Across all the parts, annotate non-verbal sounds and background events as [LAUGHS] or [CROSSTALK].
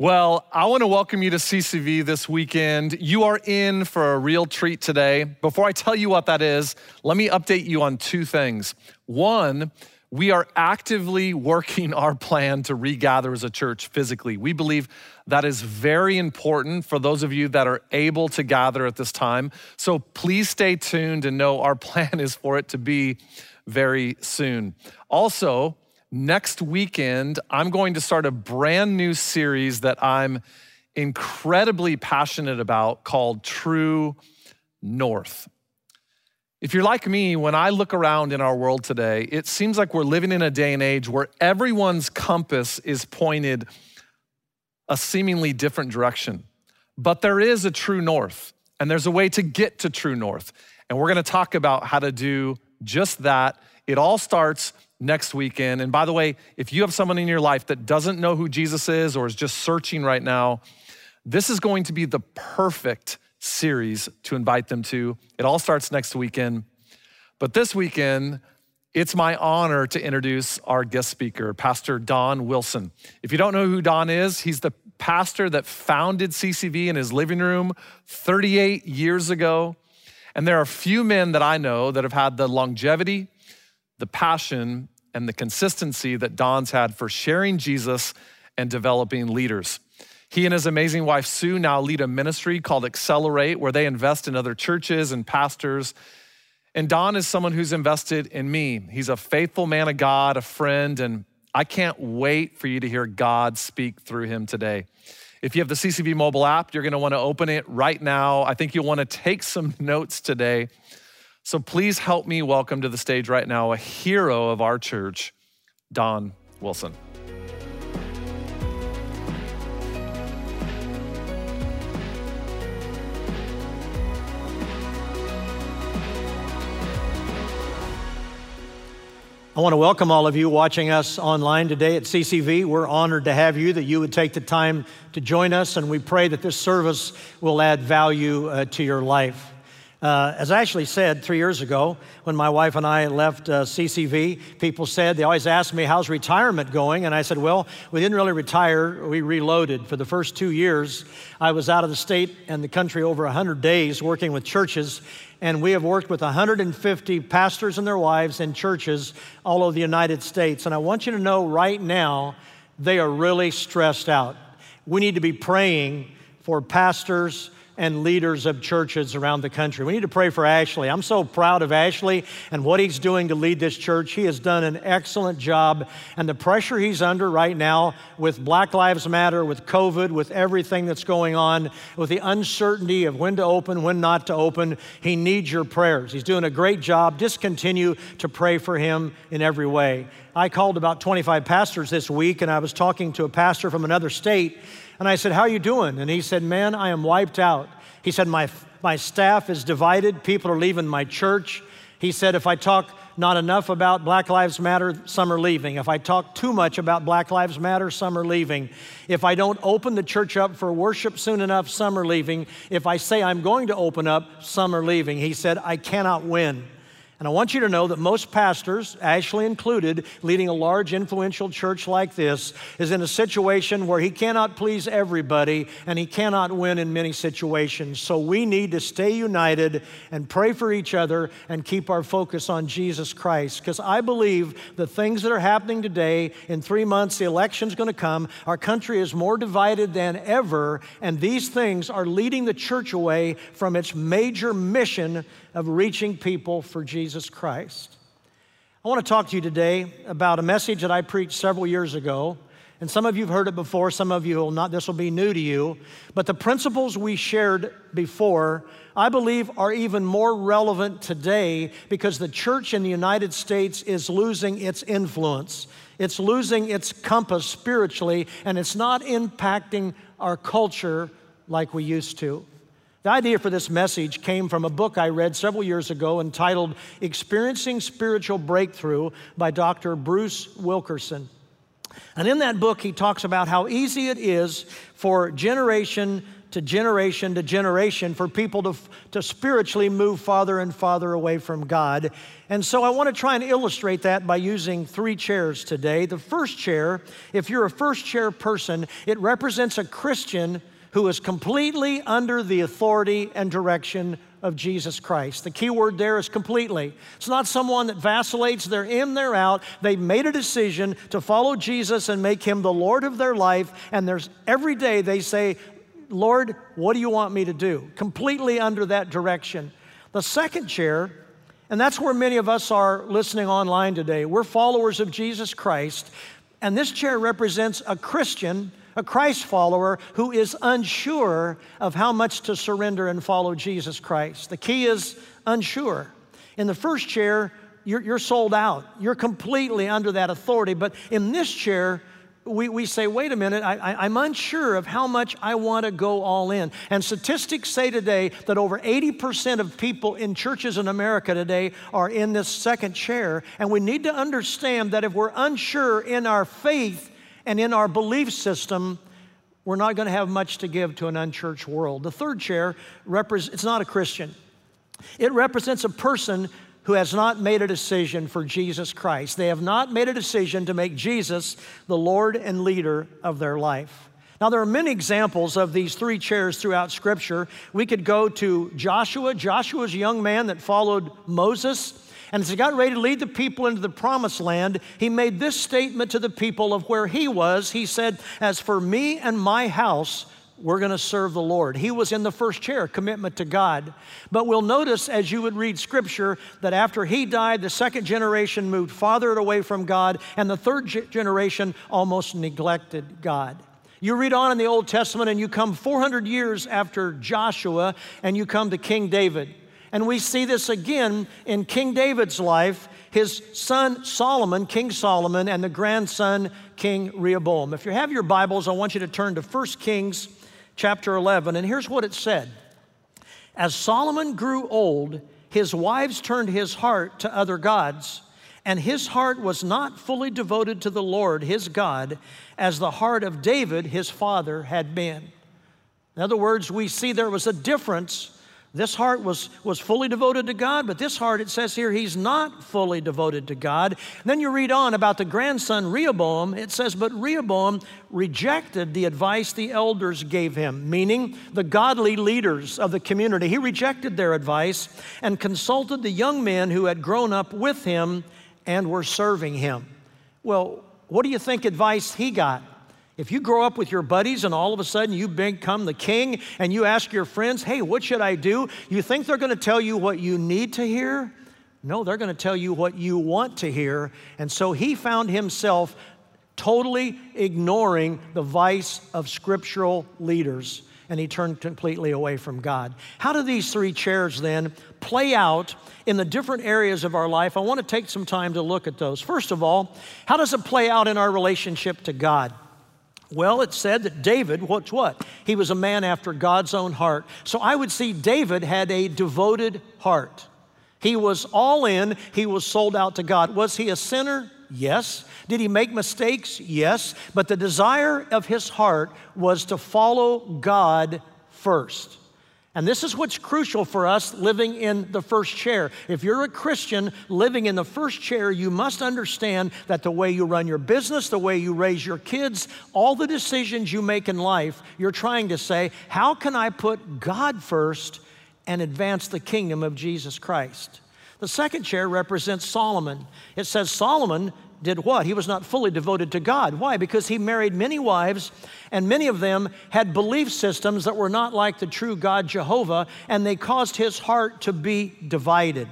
Well, I want to welcome you to CCV this weekend. You are in for a real treat today. Before I tell you what that is, let me update you on two things. One, we are actively [LAUGHS] working our plan to regather as a church physically. We believe that is very important for those of you that are able to gather at this time. So please stay tuned and know our [LAUGHS] plan is for it to be very soon. Also, next weekend, I'm going to start a brand new series that I'm incredibly passionate about called True North. If you're like me, when I look around in our world today, it seems like we're living in a day and age where everyone's compass is pointed a seemingly different direction. But there is a true north, and there's a way to get to true north. And we're gonna talk about how to do just that. It all starts next weekend. And by the way, if you have someone in your life that doesn't know who Jesus is or is just searching right now, this is going to be the perfect series to invite them to. It all starts next weekend. But this weekend, it's my honor to introduce our guest speaker, Pastor Don Wilson. If you don't know who Don is, he's the pastor that founded CCV in his living room 38 years ago. And there are few men that I know that have had the longevity, the passion and the consistency that Don's had for sharing Jesus and developing leaders. He and his amazing wife, Sue, now lead a ministry called Accelerate, where they invest in other churches and pastors. And Don is someone who's invested in me. He's a faithful man of God, a friend, and I can't wait for you to hear God speak through him today. If you have the CCV mobile app, you're gonna wanna open it right now. I think you'll wanna take some [LAUGHS] notes today. So please help me welcome to the stage right now a hero of our church, Don Wilson. I want to welcome all of you watching us online today at CCV. We're honored to have you, that you would take the time to join us, and we pray that this service will add value uh, to your life. Uh, as I actually said three years ago, when my wife and I left uh, CCV, people said, they always asked me, How's retirement going? And I said, Well, we didn't really retire, we reloaded. For the first two years, I was out of the state and the country over 100 days working with churches, and we have worked with 150 pastors and their wives in churches all over the United States. And I want you to know right now, they are really stressed out. We need to be praying for pastors and leaders of churches around the country. We need to pray for Ashley. I'm so proud of Ashley and what he's doing to lead this church. He has done an excellent job, and the pressure he's under right now with Black Lives Matter, with COVID, with everything that's going on, with the uncertainty of when to open, when not to open, he needs your prayers. He's doing a great job. Just continue to pray for him in every way. I called about 25 pastors this week, and I was talking to a pastor from another state and I said, How are you doing? And he said, Man, I am wiped out. He said, My, my staff is divided. People are leaving my church. He said, If I talk not enough about Black Lives Matter, some are leaving. If I talk too much about Black Lives Matter, some are leaving. If I don't open the church up for worship soon enough, some are leaving. If I say I'm going to open up, some are leaving. He said, I cannot win. And I want you to know that most pastors, Ashley included, leading a large influential church like this, is in a situation where he cannot please everybody and he cannot win in many situations. So we need to stay united and pray for each other and keep our focus on Jesus Christ. Because I believe the things that are happening today, in three months, the election's going to come. Our country is more divided than ever, and these things are leading the church away from its major mission of reaching people for Jesus Christ. I want to talk to you today about a message that I preached several years ago. And some of you have heard it before, some of you will not. This will be new to you. But the principles we shared before, I believe, are even more relevant today because the church in the United States is losing its influence. It's losing its compass spiritually, and it's not impacting our culture like we used to. The idea for this message came from a book I read several years ago entitled Experiencing Spiritual Breakthrough by Dr. Bruce Wilkinson. And in that book, he talks about how easy it is for generation to generation to generation for people to, to spiritually move farther and farther away from God. And so I want to try and illustrate that by using three chairs today. The first chair, if you're a first chair person, it represents a Christian who is completely under the authority and direction of Jesus Christ. The key word there is completely. It's not someone that vacillates, they're in, they're out. They've made a decision to follow Jesus and make him the Lord of their life. And there's every day they say, Lord, what do you want me to do? Completely under that direction. The second chair, and that's where many of us are listening online today. We're followers of Jesus Christ, and this chair represents a Christian, a Christ follower who is unsure of how much to surrender and follow Jesus Christ. The key is unsure. In the first chair, you're, you're sold out. You're completely under that authority. But in this chair, we, we say, wait a minute, I, am unsure of how much I want to go all in. And statistics say today that over 80% of people in churches in America today are in this second chair. And we need to understand that if we're unsure in our faith and in our belief system, we're not going to have much to give to an unchurched world. The third chair, it's not a Christian. It represents a person who has not made a decision for Jesus Christ. They have not made a decision to make Jesus the Lord and leader of their life. Now, there are many examples of these three chairs throughout Scripture. We could go to Joshua. Joshua's young man that followed Moses. And as he got ready to lead the people into the promised land, he made this statement to the people of where he was. He said, As for me and my house, we're going to serve the Lord. He was in the first chair, commitment to God. But we'll notice as you would read scripture that after he died, the second generation moved farther away from God, and the third generation almost neglected God. You read on in the Old Testament and you come 400 years after Joshua and you come to King David. And we see this again in King David's life, his son Solomon, King Solomon, and the grandson King Rehoboam. If you have your Bibles, I want you to turn to 1 Kings chapter 11, and here's what it said As Solomon grew old, his wives turned his heart to other gods, and his heart was not fully devoted to the Lord his God as the heart of David his father had been. In other words, we see there was a difference this heart was, was fully devoted to God, but this heart, it says here, he's not fully devoted to God. And then you read on about the grandson Rehoboam. It says, But Rehoboam rejected the advice the elders gave him, meaning the godly leaders of the community. He rejected their advice and consulted the young men who had grown up with him and were serving him. Well, what do you think advice he got? If you grow up with your buddies and all of a sudden you become the king and you ask your friends, hey, what should I do? You think they're going to tell you what you need to hear? No, they're going to tell you what you want to hear. And so he found himself totally ignoring the vice of scriptural leaders and he turned completely away from God. How do these three chairs then play out in the different areas of our life? I want to take some time to look at those. First of all, how does it play out in our relationship to God? Well, it said that David, what's what? He was a man after God's own heart. So I would see David had a devoted heart. He was all in, he was sold out to God. Was he a sinner? Yes. Did he make mistakes? Yes. But the desire of his heart was to follow God first. And this is what's crucial for us living in the first chair. If you're a Christian living in the first chair, you must understand that the way you run your business, the way you raise your kids, all the decisions you make in life, you're trying to say, how can I put God first and advance the kingdom of Jesus Christ? The second chair represents Solomon. It says Solomon did what? He was not fully devoted to God. Why? Because he married many wives, and many of them had belief systems that were not like the true God Jehovah, and they caused his heart to be divided.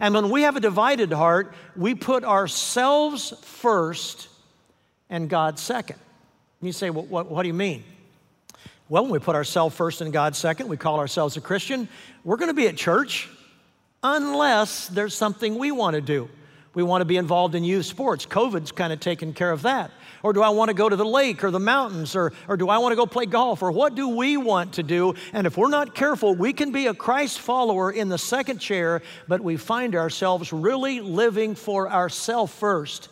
And when we have a divided heart, we put ourselves first and God second. And you say, well, what, what do you mean? Well, when we put ourselves first and God second, we call ourselves a Christian, we're going to be at church unless there's something we want to do. We want to be involved in youth sports. COVID's kind of taken care of that. Or do I want to go to the lake or the mountains? Or, or do I want to go play golf? Or what do we want to do? And if we're not careful, we can be a Christ follower in the second chair, but we find ourselves really living for ourselves first,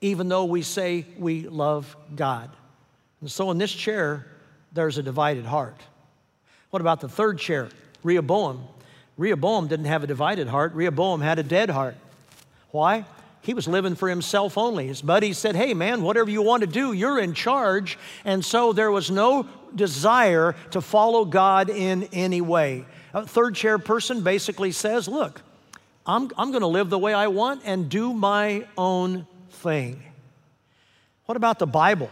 even though we say we love God. And so in this chair, there's a divided heart. What about the third chair, Rehoboam? Rehoboam didn't have a divided heart, Rehoboam had a dead heart. Why? He was living for himself only. His buddies said, Hey, man, whatever you want to do, you're in charge. And so there was no desire to follow God in any way. A third chair person basically says, Look, I'm, I'm going to live the way I want and do my own thing. What about the Bible?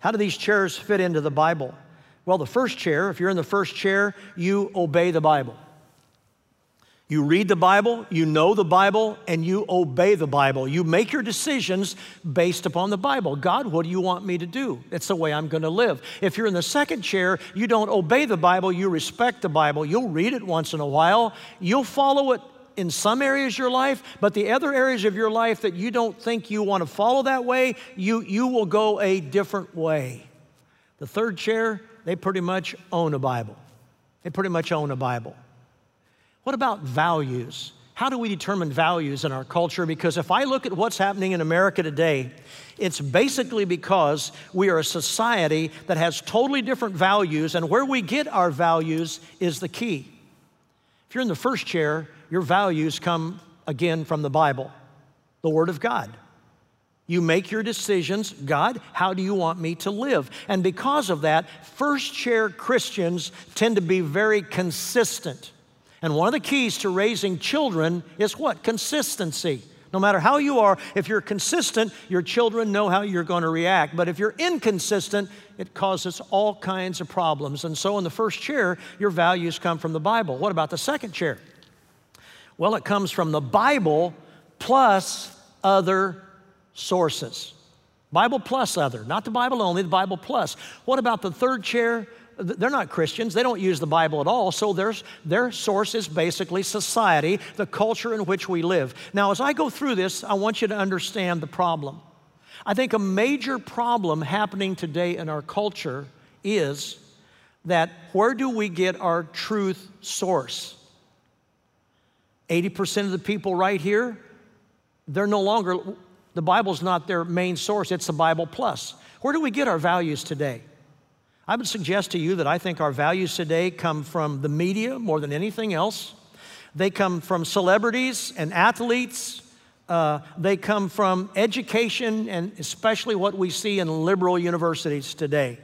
How do these chairs fit into the Bible? Well, the first chair, if you're in the first chair, you obey the Bible. You read the Bible, you know the Bible, and you obey the Bible. You make your decisions based upon the Bible. God, what do you want me to do? It's the way I'm going to live. If you're in the second chair, you don't obey the Bible, you respect the Bible. You'll read it once in a while, you'll follow it in some areas of your life, but the other areas of your life that you don't think you want to follow that way, you, you will go a different way. The third chair, they pretty much own a Bible. They pretty much own a Bible. What about values? How do we determine values in our culture? Because if I look at what's happening in America today, it's basically because we are a society that has totally different values, and where we get our values is the key. If you're in the first chair, your values come again from the Bible, the Word of God. You make your decisions. God, how do you want me to live? And because of that, first chair Christians tend to be very consistent. And one of the keys to raising children is what? Consistency. No matter how you are, if you're consistent, your children know how you're going to react. But if you're inconsistent, it causes all kinds of problems. And so, in the first chair, your values come from the Bible. What about the second chair? Well, it comes from the Bible plus other sources. Bible plus other, not the Bible only, the Bible plus. What about the third chair? They're not Christians. They don't use the Bible at all. So their, their source is basically society, the culture in which we live. Now, as I go through this, I want you to understand the problem. I think a major problem happening today in our culture is that where do we get our truth source? 80% of the people right here, they're no longer, the Bible's not their main source, it's the Bible plus. Where do we get our values today? I would suggest to you that I think our values today come from the media more than anything else. They come from celebrities and athletes. Uh, they come from education and especially what we see in liberal universities today.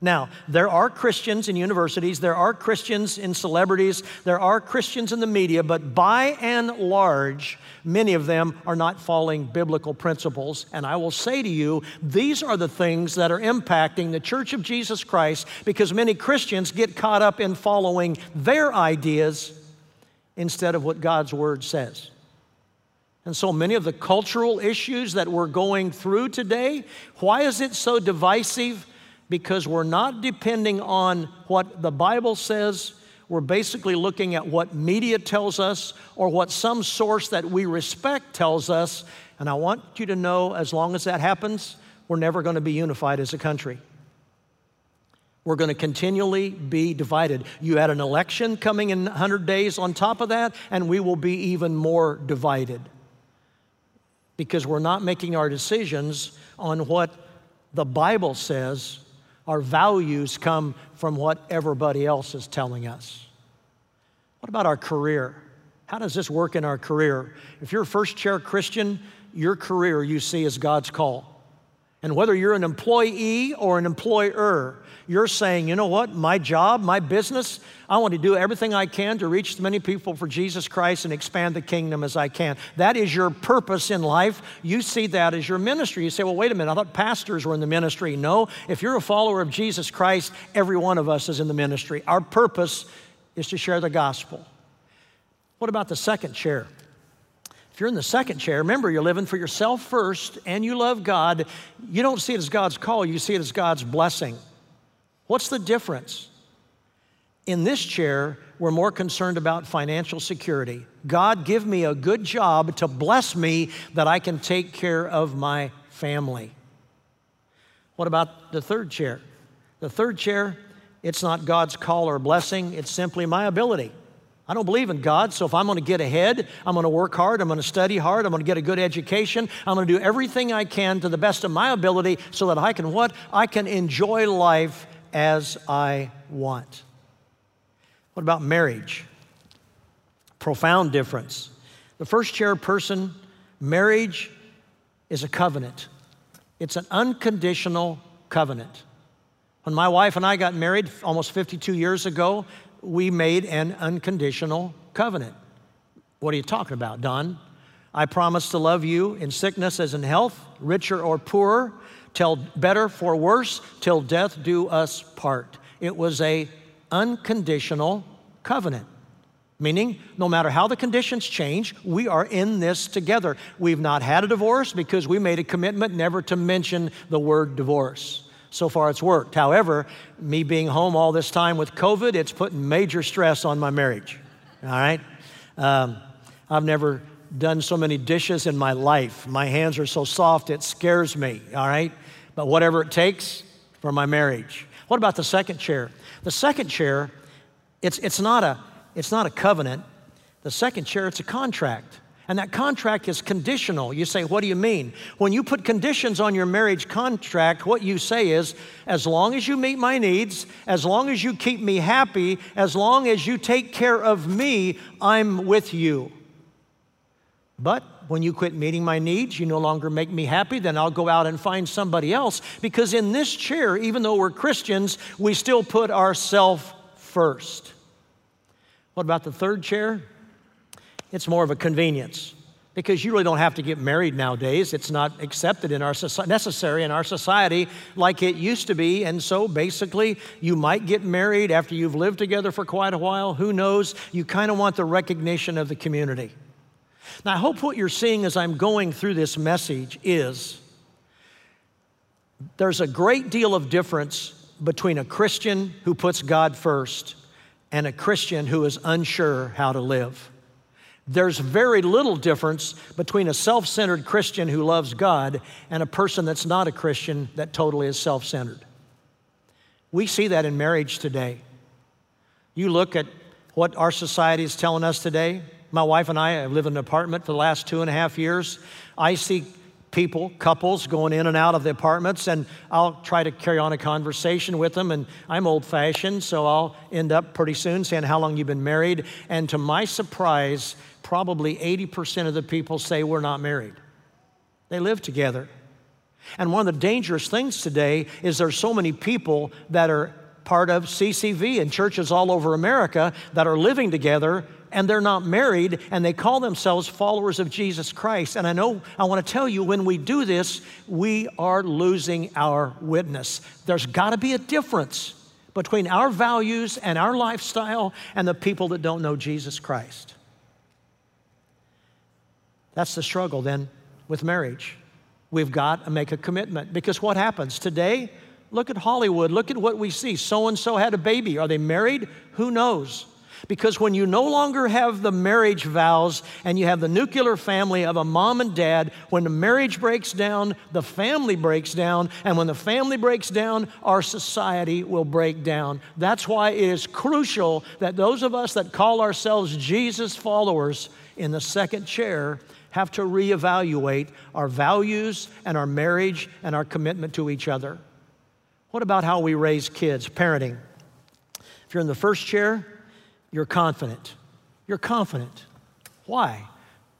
Now, there are Christians in universities, there are Christians in celebrities, there are Christians in the media, but by and large, many of them are not following biblical principles. And I will say to you, these are the things that are impacting the Church of Jesus Christ because many Christians get caught up in following their ideas instead of what God's Word says. And so many of the cultural issues that we're going through today, why is it so divisive? Because we're not depending on what the Bible says. We're basically looking at what media tells us or what some source that we respect tells us. And I want you to know as long as that happens, we're never going to be unified as a country. We're going to continually be divided. You had an election coming in 100 days on top of that, and we will be even more divided because we're not making our decisions on what the Bible says our values come from what everybody else is telling us. What about our career? How does this work in our career? If you're a first chair Christian, your career you see as God's call. And whether you're an employee or an employer, you're saying, you know what, my job, my business, I want to do everything I can to reach as many people for Jesus Christ and expand the kingdom as I can. That is your purpose in life. You see that as your ministry. You say, well, wait a minute, I thought pastors were in the ministry. No, if you're a follower of Jesus Christ, every one of us is in the ministry. Our purpose is to share the gospel. What about the second chair? You're in the second chair, remember you're living for yourself first and you love God. You don't see it as God's call, you see it as God's blessing. What's the difference? In this chair, we're more concerned about financial security. God, give me a good job to bless me that I can take care of my family. What about the third chair? The third chair, it's not God's call or blessing, it's simply my ability. I don't believe in God, so if I'm going to get ahead, I'm going to work hard, I'm going to study hard, I'm going to get a good education, I'm going to do everything I can to the best of my ability so that I can what? I can enjoy life as I want. What about marriage? Profound difference. The first chair person, marriage is a covenant. It's an unconditional covenant. When my wife and I got married almost 52 years ago, we made an unconditional covenant. What are you talking about, Don? I promise to love you in sickness as in health, richer or poorer, till better for worse, till death do us part. It was a unconditional covenant. Meaning, no matter how the conditions change, we are in this together. We've not had a divorce because we made a commitment never to mention the word divorce. So far, it's worked. However, me being home all this time with COVID, it's putting major stress on my marriage. All right? Um, I've never done so many dishes in my life. My hands are so soft, it scares me. All right? But whatever it takes for my marriage. What about the second chair? The second chair, it's, it's not a it's not a covenant. The second chair, it's a contract. And that contract is conditional. You say, What do you mean? When you put conditions on your marriage contract, what you say is, As long as you meet my needs, as long as you keep me happy, as long as you take care of me, I'm with you. But when you quit meeting my needs, you no longer make me happy, then I'll go out and find somebody else. Because in this chair, even though we're Christians, we still put ourselves first. What about the third chair? It's more of a convenience because you really don't have to get married nowadays. It's not accepted in our society, necessary in our society like it used to be. And so basically, you might get married after you've lived together for quite a while. Who knows? You kind of want the recognition of the community. Now, I hope what you're seeing as I'm going through this message is there's a great deal of difference between a Christian who puts God first and a Christian who is unsure how to live. There's very little difference between a self centered Christian who loves God and a person that's not a Christian that totally is self centered. We see that in marriage today. You look at what our society is telling us today. My wife and I have lived in an apartment for the last two and a half years. I see people, couples going in and out of the apartments, and I'll try to carry on a conversation with them. And I'm old fashioned, so I'll end up pretty soon saying, How long you been married? And to my surprise, probably 80% of the people say, We're not married. They live together. And one of the dangerous things today is there's so many people that are part of CCV and churches all over America that are living together and they're not married and they call themselves followers of Jesus Christ. And I know, I want to tell you, when we do this, we are losing our witness. There's got to be a difference between our values and our lifestyle and the people that don't know Jesus Christ. That's the struggle then with marriage. We've got to make a commitment because what happens today? Look at Hollywood. Look at what we see. So and so had a baby. Are they married? Who knows? Because when you no longer have the marriage vows and you have the nuclear family of a mom and dad, when the marriage breaks down, the family breaks down. And when the family breaks down, our society will break down. That's why it is crucial that those of us that call ourselves Jesus followers in the second chair have to reevaluate our values and our marriage and our commitment to each other. What about how we raise kids, parenting? If you're in the first chair, you're confident. You're confident. Why?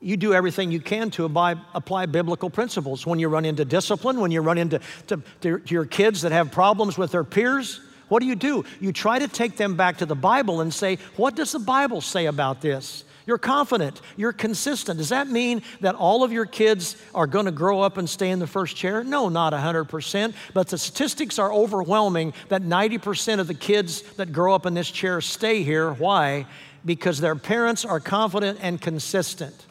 You do everything you can to apply biblical principles. When you run into discipline, when you run into to, to, to your kids that have problems with their peers, what do you do? You try to take them back to the Bible and say, What does the Bible say about this? You're confident. You're consistent. Does that mean that all of your kids are going to grow up and stay in the first chair? No, not 100%. But the statistics are overwhelming that 90% of the kids that grow up in this chair stay here. Why? Because their parents are confident and consistent.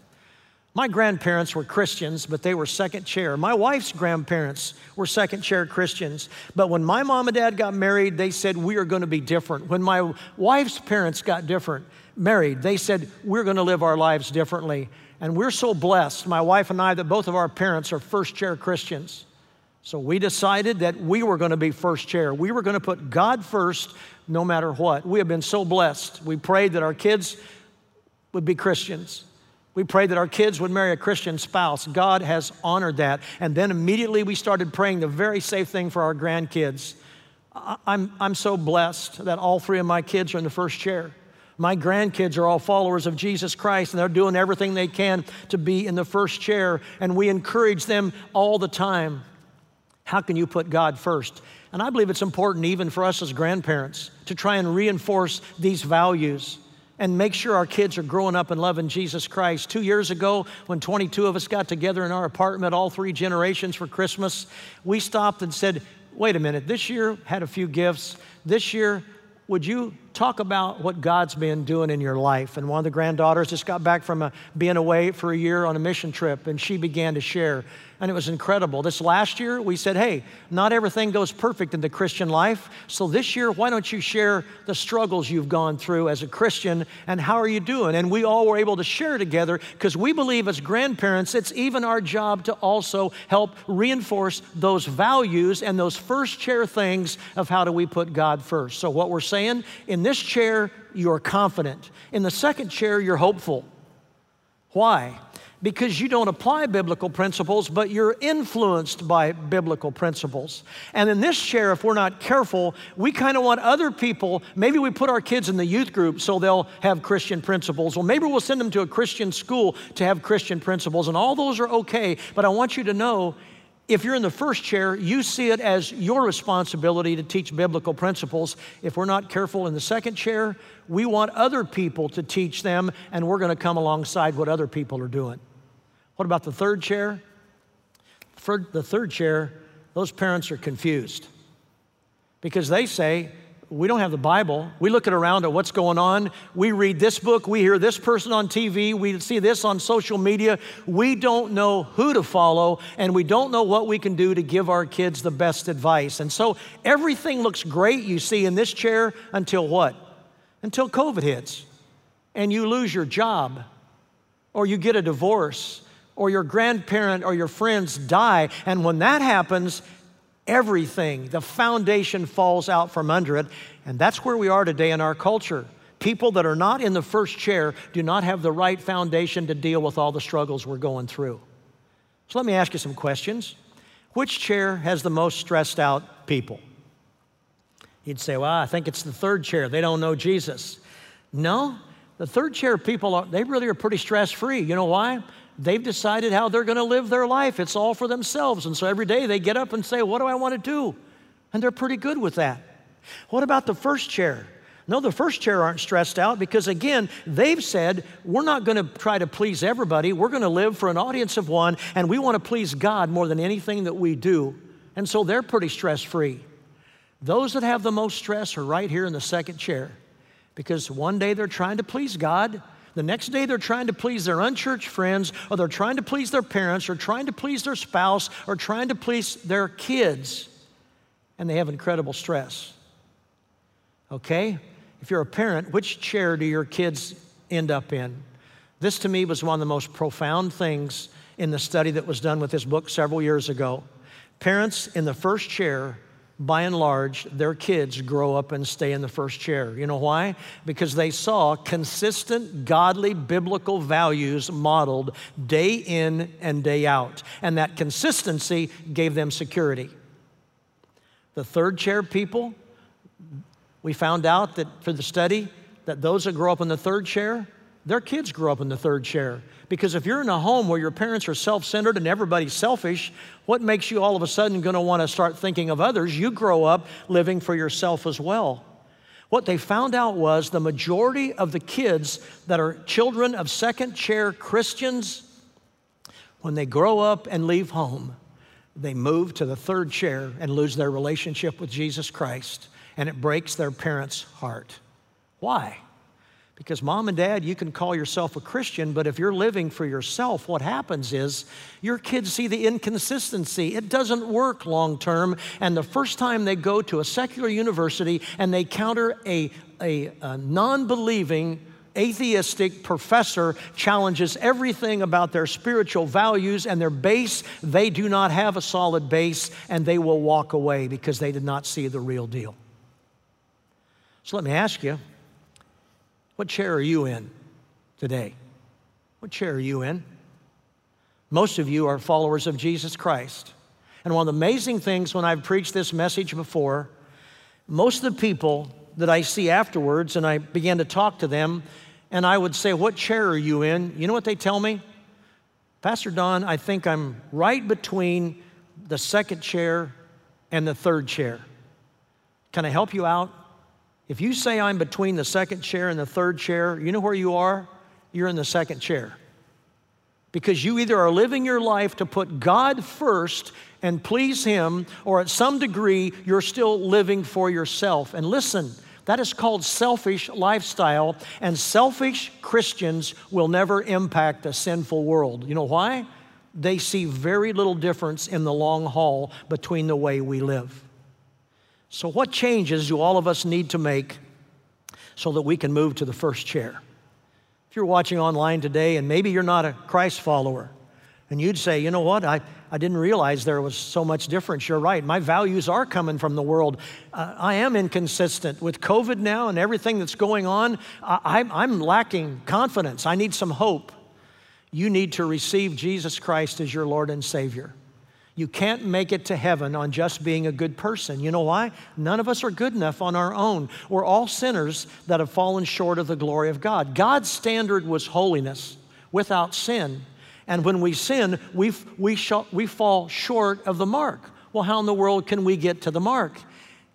My grandparents were Christians, but they were second chair. My wife's grandparents were second chair Christians. But when my mom and dad got married, they said, We are going to be different. When my wife's parents got different, married, they said, We're going to live our lives differently. And we're so blessed, my wife and I, that both of our parents are first chair Christians. So we decided that we were going to be first chair. We were going to put God first no matter what. We have been so blessed. We prayed that our kids would be Christians. We prayed that our kids would marry a Christian spouse. God has honored that. And then immediately we started praying the very safe thing for our grandkids. I'm, I'm so blessed that all three of my kids are in the first chair. My grandkids are all followers of Jesus Christ and they're doing everything they can to be in the first chair, and we encourage them all the time. How can you put God first? And I believe it's important, even for us as grandparents, to try and reinforce these values and make sure our kids are growing up and loving Jesus Christ. Two years ago, when 22 of us got together in our apartment, all three generations for Christmas, we stopped and said, wait a minute, this year had a few gifts. This year, would you talk about what God's been doing in your life? And one of the granddaughters just got back from a, being away for a year on a mission trip, and she began to share and it was incredible. This last year, we said, hey, not everything goes perfect in the Christian life. So this year, why don't you share the struggles you've gone through as a Christian and how are you doing? And we all were able to share together because we believe as grandparents, it's even our job to also help reinforce those values and those first chair things of how do we put God first. So, what we're saying in this chair, you're confident. In the second chair, you're hopeful. Why? because you don't apply biblical principles, but you're influenced by biblical principles. And in this chair, if we're not careful, we kind of want other people, maybe we put our kids in the youth group so they'll have Christian principles. Well, maybe we'll send them to a Christian school to have Christian principles, and all those are okay. But I want you to know if you're in the first chair, you see it as your responsibility to teach biblical principles. If we're not careful in the second chair, we want other people to teach them, and we're going to come alongside what other people are doing. What about the third chair? For the third chair, those parents are confused because they say, we don't have the Bible. We look at around at what's going on. We read this book. We hear this person on TV. We see this on social media. We don't know who to follow, and we don't know what we can do to give our kids the best advice. And so everything looks great, you see, in this chair until what? Until COVID hits, and you lose your job, or you get a divorce, or your grandparent or your friends die. And when that happens, everything, the foundation falls out from under it. And that's where we are today in our culture. People that are not in the first chair do not have the right foundation to deal with all the struggles we're going through. So let me ask you some questions. Which chair has the most stressed out people? You'd say, well, I think it's the third chair. They don't know Jesus. No, the third chair people, are, they really are pretty stress free. You know why? They've decided how they're going to live their life. It's all for themselves. And so every day they get up and say, What do I want to do? And they're pretty good with that. What about the first chair? No, the first chair aren't stressed out because, again, they've said, we're not going to try to please everybody. We're going to live for an audience of one, and we want to please God more than anything that we do. And so they're pretty stress free. Those that have the most stress are right here in the second chair because one day they're trying to please God, the next day, they're trying to please their unchurched friends, or they're trying to please their parents, or trying to please their spouse, or trying to please their kids, and they have incredible stress. Okay? If you're a parent, which chair do your kids end up in? This to me was one of the most profound things in the study that was done with this book several years ago. Parents in the first chair by and large, their kids grow up and stay in the first chair. You know why? Because they saw consistent, godly, biblical values modeled day in and day out. And that consistency gave them security. The third chair people, we found out that for the study, that those that grow up in the third chair, their kids grow up in the third chair. Because if you're in a home where your parents are self centered and everybody's selfish, what makes you all of a sudden going to want to start thinking of others? You grow up living for yourself as well. What they found out was the majority of the kids that are children of second chair Christians, when they grow up and leave home, they move to the third chair and lose their relationship with Jesus Christ, and it breaks their parents' heart. Why? Because, mom and dad, you can call yourself a Christian, but if you're living for yourself, what happens is your kids see the inconsistency. It doesn't work long term. And the first time they go to a secular university and they counter a, a, a non believing, atheistic professor challenges everything about their spiritual values and their base, they do not have a solid base and they will walk away because they did not see the real deal. So let me ask you what chair are you in today? What chair are you in? Most of you are followers of Jesus Christ. And one of the amazing things when I've preached this message before, most of the people that I see afterwards, and I began to talk to them, and I would say, What chair are you in? You know what they tell me? Pastor Don, I think I'm right between the second chair and the third chair. Can I help you out? If you say I'm between the second chair and the third chair, you know where you are? You're in the second chair. Because you either are living your life to put God first and please Him, or at some degree, you're still living for yourself. And listen, that is called selfish lifestyle, and selfish Christians will never impact a sinful world. You know why? They see very little difference in the long haul between the way we live. So, what changes do all of us need to make so that we can move to the first chair? If you're watching online today and maybe you're not a Christ follower, and you'd say, you know what, I, I didn't realize there was so much difference. You're right. My values are coming from the world. Uh, I am inconsistent. With COVID now and everything that's going on, I, I'm lacking confidence. I need some hope. You need to receive Jesus Christ as your Lord and Savior. You can't make it to heaven on just being a good person. You know why? None of us are good enough on our own. We're all sinners that have fallen short of the glory of God. God's standard was holiness without sin. And when we sin, we, we, sh- we fall short of the mark. Well, how in the world can we get to the mark?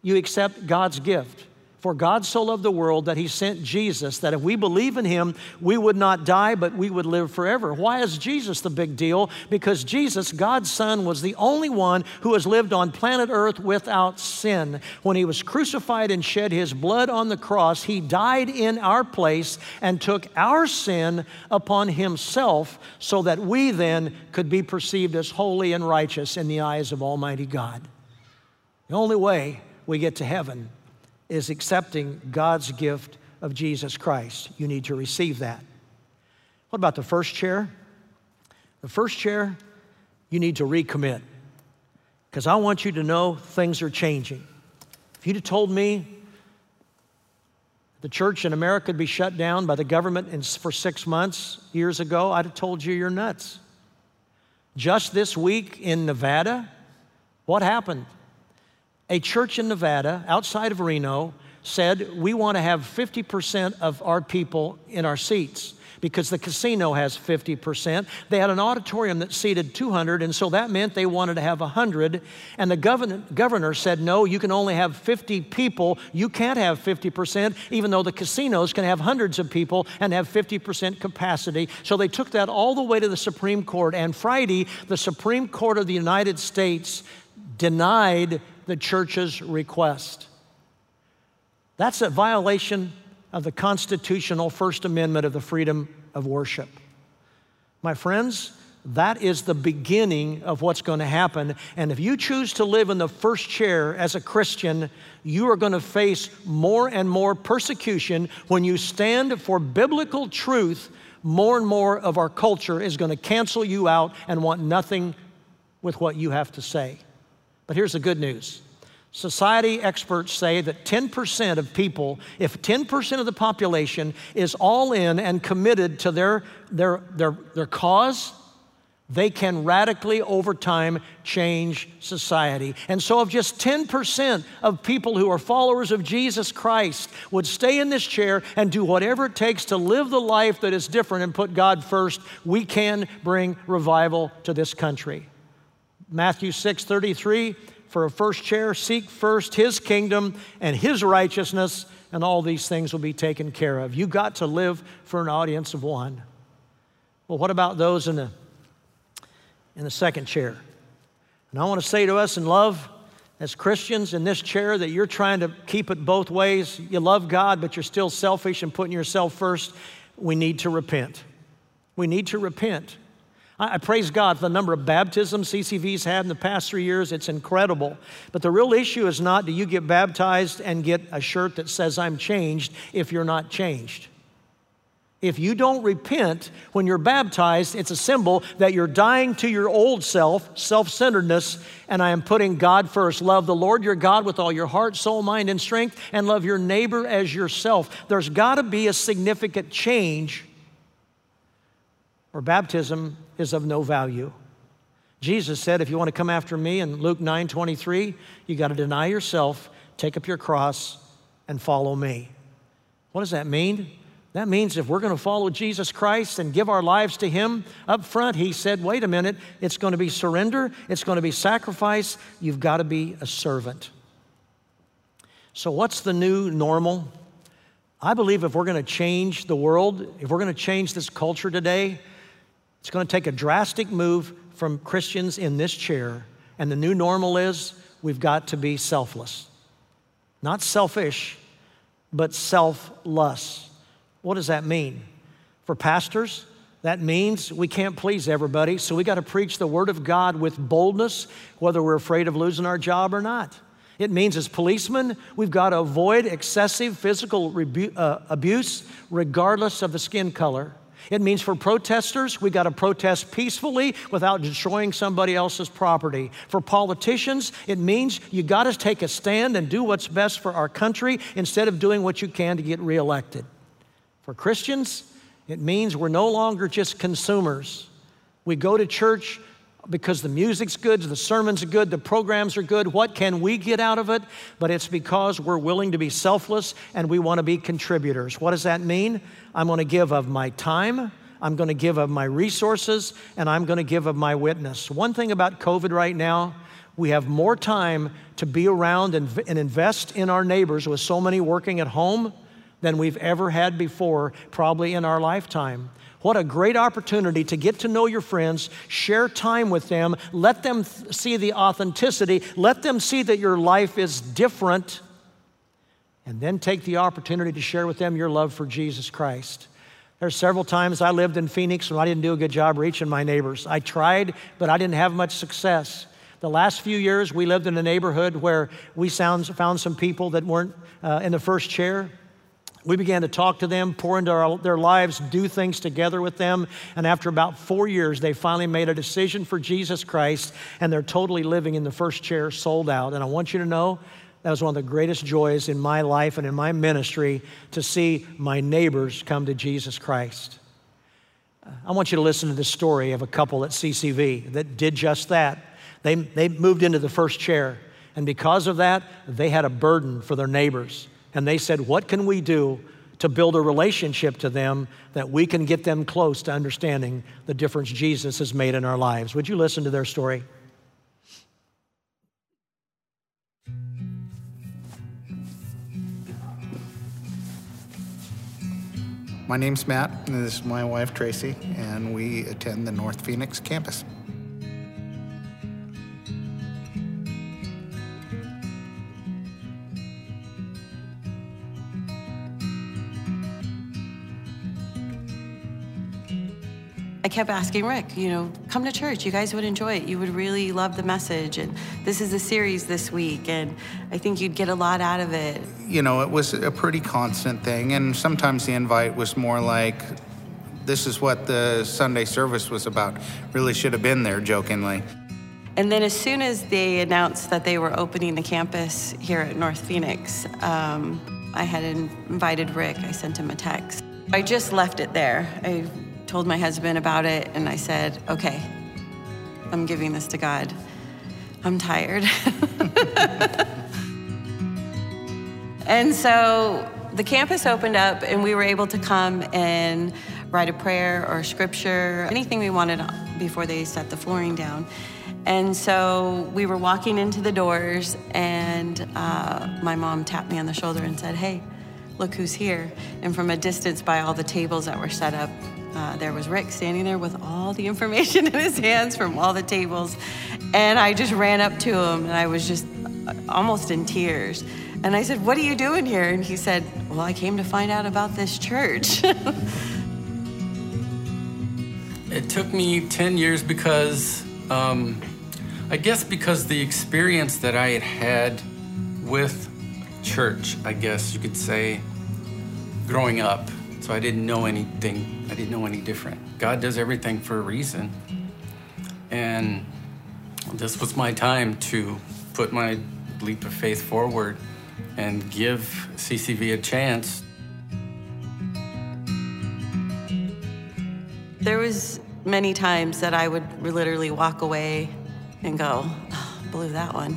You accept God's gift. For God so loved the world that he sent Jesus, that if we believe in him, we would not die, but we would live forever. Why is Jesus the big deal? Because Jesus, God's Son, was the only one who has lived on planet Earth without sin. When he was crucified and shed his blood on the cross, he died in our place and took our sin upon himself so that we then could be perceived as holy and righteous in the eyes of Almighty God. The only way we get to heaven is accepting God's gift of Jesus Christ. You need to receive that. What about the first chair? The first chair, you need to recommit. Because I want you to know things are changing. If you'd have told me the church in America would be shut down by the government for six months years ago, I'd have told you you're nuts. Just this week in Nevada, what happened? A church in Nevada outside of Reno said, We want to have 50% of our people in our seats because the casino has 50%. They had an auditorium that seated 200, and so that meant they wanted to have 100. And the governor, governor said, No, you can only have 50 people. You can't have 50%, even though the casinos can have hundreds of people and have 50% capacity. So they took that all the way to the Supreme Court. And Friday, the Supreme Court of the United States denied the church's request. That's a violation of the constitutional First Amendment of the freedom of worship. My friends, that is the beginning of what's going to happen. And if you choose to live in the first chair as a Christian, you are going to face more and more persecution. When you stand for biblical truth, more and more of our culture is going to cancel you out and want nothing with what you have to say. But here's the good news. Society experts say that 10% of people, if 10% of the population is all in and committed to their, their, their, their cause, they can radically over time change society. And so, if just 10% of people who are followers of Jesus Christ would stay in this chair and do whatever it takes to live the life that is different and put God first, we can bring revival to this country. Matthew 6 33, for a first chair, seek first his kingdom and his righteousness, and all these things will be taken care of. You got to live for an audience of one. Well, what about those in the, in the second chair? And I want to say to us in love, as Christians in this chair, that you're trying to keep it both ways. You love God, but you're still selfish and putting yourself first. We need to repent. We need to repent. I, praise God for the number of baptisms CCV's had in the past three years. It's incredible. But the real issue is not do you get baptized and get a shirt that says I'm changed if you're not changed. If you don't repent when you're baptized, it's a symbol that you're dying to your old self, self centeredness, and I am putting God first. Love the Lord your God with all your heart, soul, mind, and strength, and love your neighbor as yourself. There's got to be a significant change or baptism is of no value. Jesus said, if you want to come after me in Luke 9 23, you got to deny yourself, take up your cross, and follow me. What does that mean? That means if we're going to follow Jesus Christ and give our lives to Him up front, He said, wait a minute, it's going to be surrender, it's going to be sacrifice, you've got to be a servant. So, what's the new normal? I believe if we're going to change the world, if we're going to change this culture today, it's going to take a drastic move from Christians in this chair. And the new normal is we've got to be selfless. Not selfish, but selfless. What does that mean? For pastors, that means we can't please everybody, so we got to preach the Word of God with boldness, whether we're afraid of losing our job or not. It means as policemen, we've got to avoid excessive physical rebu- uh, abuse, regardless of the skin color. It means for protesters, we got to protest peacefully without destroying somebody else's property. For politicians, it means you got to take a stand and do what's best for our country instead of doing what you can to get reelected. For Christians, it means we're no longer just consumers. We go to church because the music's good, the sermons are good, the programs are good. What can we get out of it? But it's because we're willing to be selfless and we want to be contributors. What does that mean? I'm going to give of my time, I'm going to give of my resources, and I'm going to give of my witness. One thing about COVID right now, we have more time to be around and, and invest in our neighbors with so many working at home than we've ever had before, probably in our lifetime. What a great opportunity to get to know your friends, share time with them, let them th- see the authenticity, let them see that your life is different, and then take the opportunity to share with them your love for Jesus Christ. There's several times I lived in Phoenix when I didn't do a good job reaching my neighbors. I tried, but I didn't have much success. The last few years, we lived in a neighborhood where we found some people that weren't uh, in the first chair. We began to talk to them, pour into our, their lives, do things together with them. And after about four years, they finally made a decision for Jesus Christ, and they're totally living in the first chair, sold out. And I want you to know that was one of the greatest joys in my life and in my ministry to see my neighbors come to Jesus Christ. I want you to listen to the story of a couple at CCV that did just that. They, they moved into the first chair, and because of that, they had a burden for their neighbors. And they said, What can we do to build a relationship to them that we can get them close to understanding the difference Jesus has made in our lives? Would you listen to their story? My name's Matt, and this is my wife Tracy, and we attend the North Phoenix campus. Kept asking Rick, you know, come to church. You guys would enjoy it. You would really love the message. And this is a series this week, and I think you'd get a lot out of it. You know, it was a pretty constant thing, and sometimes the invite was more like, this is what the Sunday service was about. Really should have been there, jokingly. And then as soon as they announced that they were opening the campus here at North Phoenix, um, I had invited Rick. I sent him a text. I just left it there. I told my husband about it, and I said, okay, I'm giving this to God. I'm tired. [LAUGHS] and so the campus opened up, and we were able to come and write a prayer or scripture, anything we wanted before they set the flooring down. And so we were walking into the doors, and uh, my mom tapped me on the shoulder and said, Hey, look who's here. And from a distance, by all the tables that were set up, uh, there was Rick standing there with all the information [LAUGHS] in his hands from all the tables. And I just ran up to him and I was just uh, almost in tears. And I said, What are you doing here? And he said, Well, I came to find out about this church. [LAUGHS] it took me 10 years because, um, I guess, because the experience that I had had with church, I guess you could say, growing up. So I didn't know anything I didn't know any different. God does everything for a reason. And this was my time to put my leap of faith forward and give CCV a chance. There was many times that I would literally walk away and go, oh, blew that one.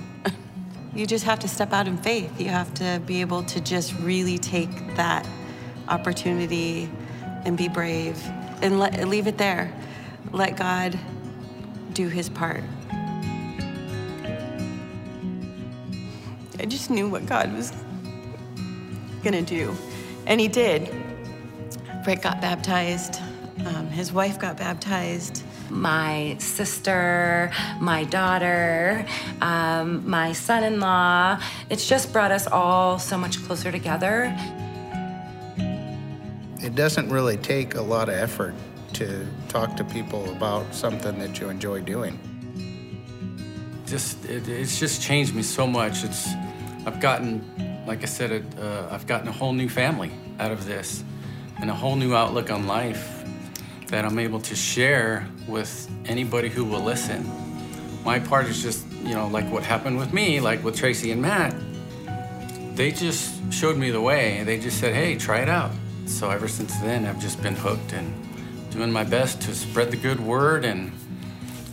[LAUGHS] you just have to step out in faith. You have to be able to just really take that opportunity and be brave and let, leave it there. Let God do his part. I just knew what God was gonna do, and he did. Rick got baptized, um, his wife got baptized my sister, my daughter, um, my son in law. It's just brought us all so much closer together. It doesn't really take a lot of effort to talk to people about something that you enjoy doing. Just it, it's just changed me so much. It's I've gotten, like I said, uh, I've gotten a whole new family out of this, and a whole new outlook on life that I'm able to share with anybody who will listen. My part is just, you know, like what happened with me, like with Tracy and Matt. They just showed me the way. And they just said, hey, try it out. So ever since then, I've just been hooked and doing my best to spread the good word and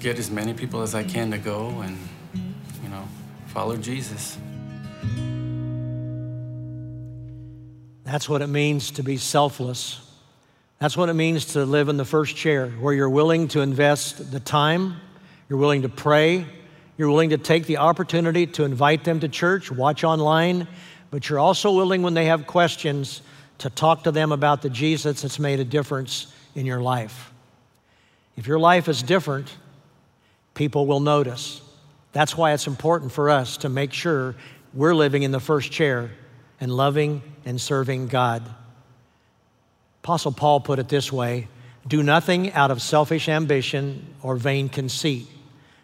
get as many people as I can to go and, you know, follow Jesus. That's what it means to be selfless that's what it means to live in the first chair, where you're willing to invest the time, you're willing to pray, you're willing to take the opportunity to invite them to church, watch online, but you're also willing, when they have questions, to talk to them about the Jesus that's made a difference in your life. If your life is different, people will notice. That's why it's important for us to make sure we're living in the first chair and loving and serving God. Apostle Paul put it this way do nothing out of selfish ambition or vain conceit,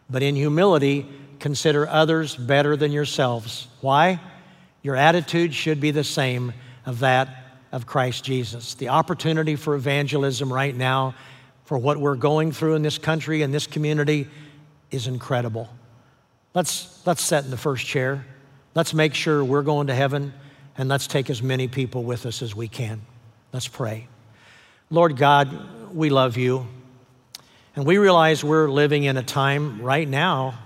but in humility consider others better than yourselves. Why? Your attitude should be the same of that of Christ Jesus. The opportunity for evangelism right now, for what we're going through in this country and this community, is incredible. Let's, let's sit in the first chair. Let's make sure we're going to heaven, and let's take as many people with us as we can. Let's pray. Lord God, we love you. And we realize we're living in a time right now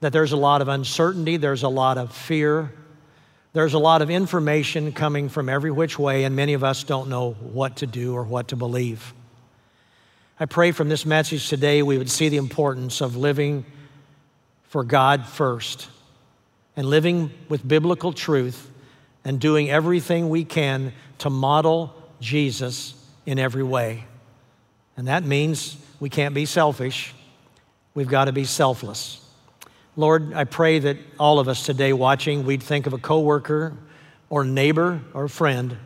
that there's a lot of uncertainty, there's a lot of fear, there's a lot of information coming from every which way, and many of us don't know what to do or what to believe. I pray from this message today we would see the importance of living for God first and living with biblical truth and doing everything we can to model Jesus in every way. And that means we can't be selfish, we've got to be selfless. Lord, I pray that all of us today watching, we'd think of a coworker or neighbor or friend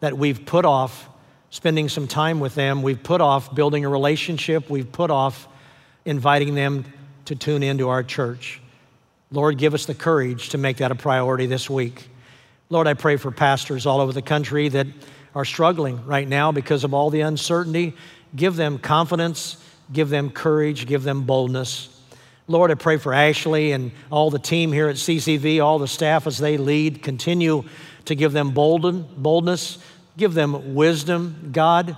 that we've put off spending some time with them, we've put off building a relationship, we've put off inviting them to tune into our church. Lord, give us the courage to make that a priority this week. Lord, I pray for pastors all over the country that are struggling right now because of all the uncertainty. Give them confidence, give them courage, give them boldness. Lord, I pray for Ashley and all the team here at CCV, all the staff as they lead. Continue to give them bolden, boldness, give them wisdom. God,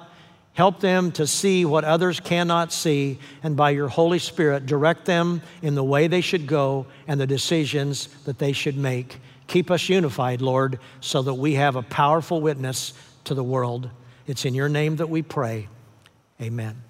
help them to see what others cannot see, and by your Holy Spirit, direct them in the way they should go and the decisions that they should make. Keep us unified, Lord, so that we have a powerful witness to the world. It's in your name that we pray. Amen.